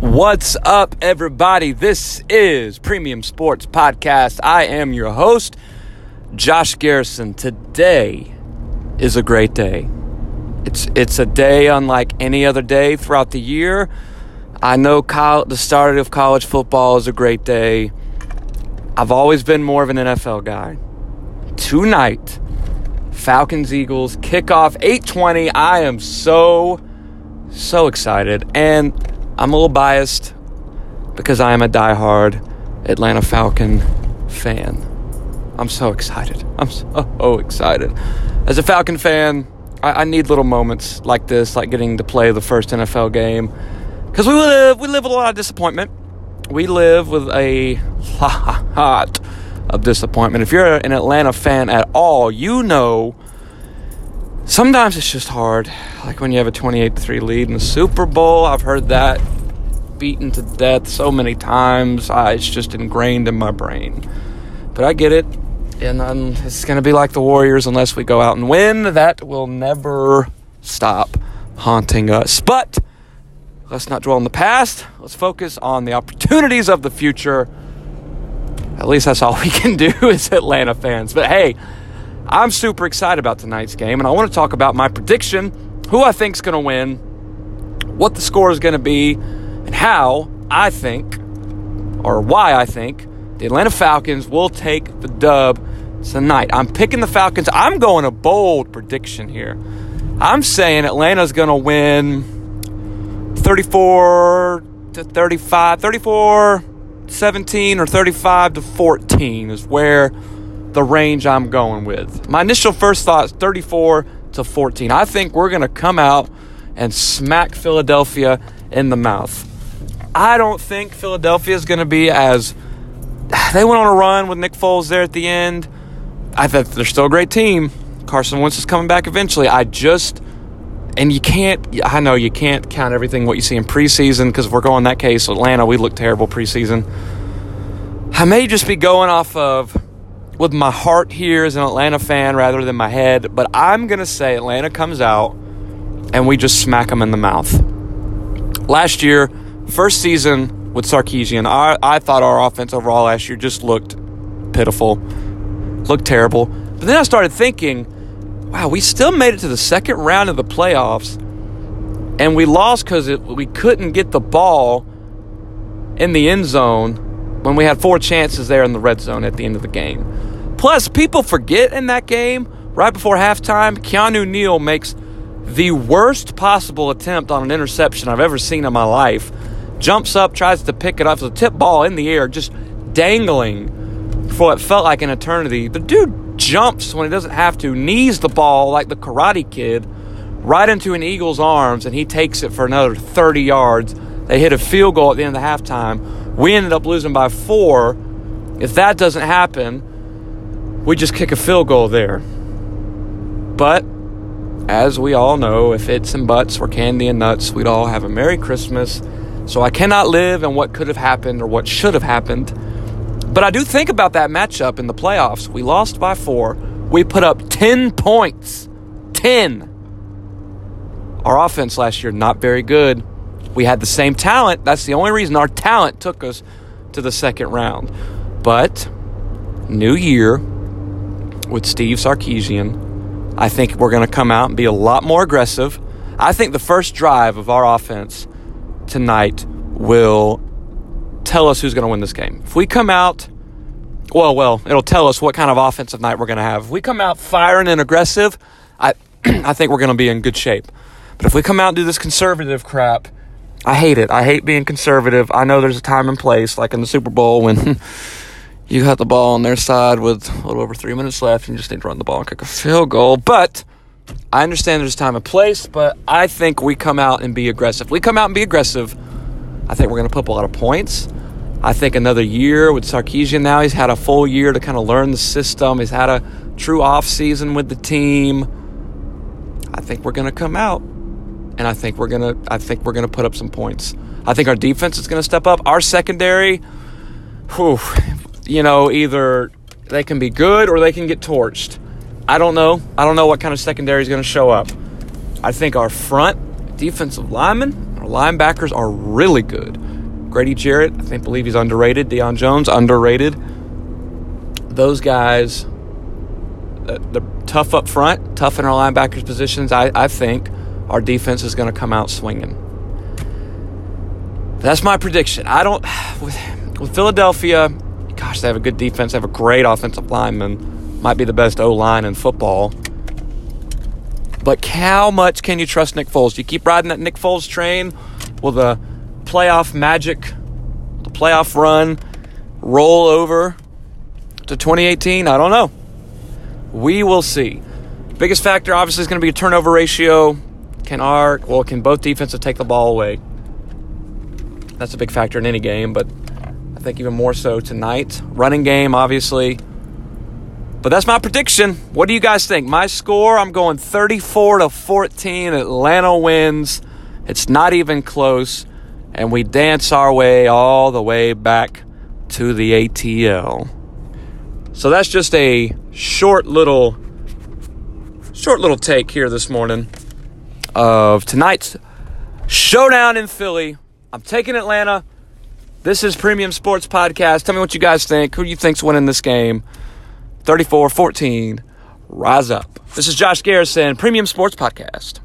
What's up, everybody? This is Premium Sports Podcast. I am your host, Josh Garrison. Today is a great day. It's it's a day unlike any other day throughout the year. I know Kyle, the start of college football is a great day. I've always been more of an NFL guy. Tonight, Falcons Eagles kickoff 820. I am so so excited and I'm a little biased because I am a die-hard Atlanta Falcon fan. I'm so excited. I'm so excited. As a Falcon fan, I, I need little moments like this, like getting to play the first NFL game, because we live we live with a lot of disappointment. We live with a lot of disappointment. If you're an Atlanta fan at all, you know sometimes it's just hard. Like when you have a 28 3 lead in the Super Bowl, I've heard that beaten to death so many times. Uh, it's just ingrained in my brain. But I get it. And um, it's going to be like the Warriors unless we go out and win. That will never stop haunting us. But let's not dwell on the past. Let's focus on the opportunities of the future. At least that's all we can do as Atlanta fans. But hey, I'm super excited about tonight's game, and I want to talk about my prediction, who I think is going to win, what the score is going to be, and how I think, or why I think, the Atlanta Falcons will take the dub tonight. I'm picking the Falcons. I'm going a bold prediction here. I'm saying Atlanta's going to win 34 to 35, 34 17 or 35 to 14 is where the range I'm going with. My initial first thought is 34 to 14. I think we're going to come out and smack Philadelphia in the mouth. I don't think Philadelphia is going to be as. They went on a run with Nick Foles there at the end. I think they're still a great team. Carson Wentz is coming back eventually. I just. And you can't, I know you can't count everything what you see in preseason because if we're going that case, Atlanta, we look terrible preseason. I may just be going off of with my heart here as an Atlanta fan rather than my head, but I'm going to say Atlanta comes out and we just smack them in the mouth. Last year, first season with Sarkisian, I, I thought our offense overall last year just looked pitiful, looked terrible. But then I started thinking, wow, we still made it to the second round of the playoffs, and we lost because we couldn't get the ball in the end zone when we had four chances there in the red zone at the end of the game. Plus, people forget in that game, right before halftime, Keanu Neal makes the worst possible attempt on an interception I've ever seen in my life. Jumps up, tries to pick it up, the tip ball in the air, just dangling for what felt like an eternity. The dude jumps when he doesn't have to, knees the ball like the Karate Kid right into an Eagle's arms, and he takes it for another 30 yards. They hit a field goal at the end of the halftime. We ended up losing by four. If that doesn't happen, we just kick a field goal there. But as we all know, if it's and buts were candy and nuts, we'd all have a Merry Christmas. So I cannot live in what could have happened or what should have happened. But I do think about that matchup in the playoffs. We lost by four. We put up 10 points. 10. Our offense last year, not very good. We had the same talent. That's the only reason our talent took us to the second round. But, new year, with Steve Sarkisian. I think we're going to come out and be a lot more aggressive. I think the first drive of our offense tonight will tell us who's going to win this game. If we come out, well, well, it'll tell us what kind of offensive night we're going to have. If we come out firing and aggressive, I, I think we're going to be in good shape. But if we come out and do this conservative crap, I hate it. I hate being conservative. I know there's a time and place, like in the Super Bowl when you got the ball on their side with a little over three minutes left and you just need to run the ball and kick a field goal. But I understand there's time and place, but I think we come out and be aggressive. We come out and be aggressive. I think we're going to put up a lot of points. I think another year with Sarkisian now, he's had a full year to kind of learn the system. He's had a true off season with the team. I think we're going to come out and I think we're to I think we're to put up some points. I think our defense is to step up. Our secondary, whew, you know, either they can be good or they can get torched. I don't know. I don't know what kind of secondary is to show up. I think our front defensive linemen, our linebackers are really good. Grady Jarrett, I think believe he's underrated. Deion Jones, underrated. Those guys, uh, they're tough up front, tough in our linebackers positions. I, I think our defense is going to come out swinging. That's my prediction. I don't with, with Philadelphia. Gosh, they have a good defense. They have a great offensive lineman. Might be the best O line in football. But how much can you trust Nick Foles? Do you keep riding that Nick Foles train? Will the playoff magic, the playoff run, roll over to 2018? I don't know. We will see. Biggest factor, obviously, is going to be a turnover ratio. Can our, well, can both defenses take the ball away? That's a big factor in any game, but I think even more so tonight. Running game, obviously. But that's my prediction. What do you guys think? My score, I'm going 34 to 14. Atlanta wins. It's not even close. And we dance our way all the way back to the ATL. So that's just a short little short little take here this morning of tonight's showdown in Philly. I'm taking Atlanta. This is Premium Sports Podcast. Tell me what you guys think. Who do you think's winning this game? 34 14. Rise up. This is Josh Garrison, Premium Sports Podcast.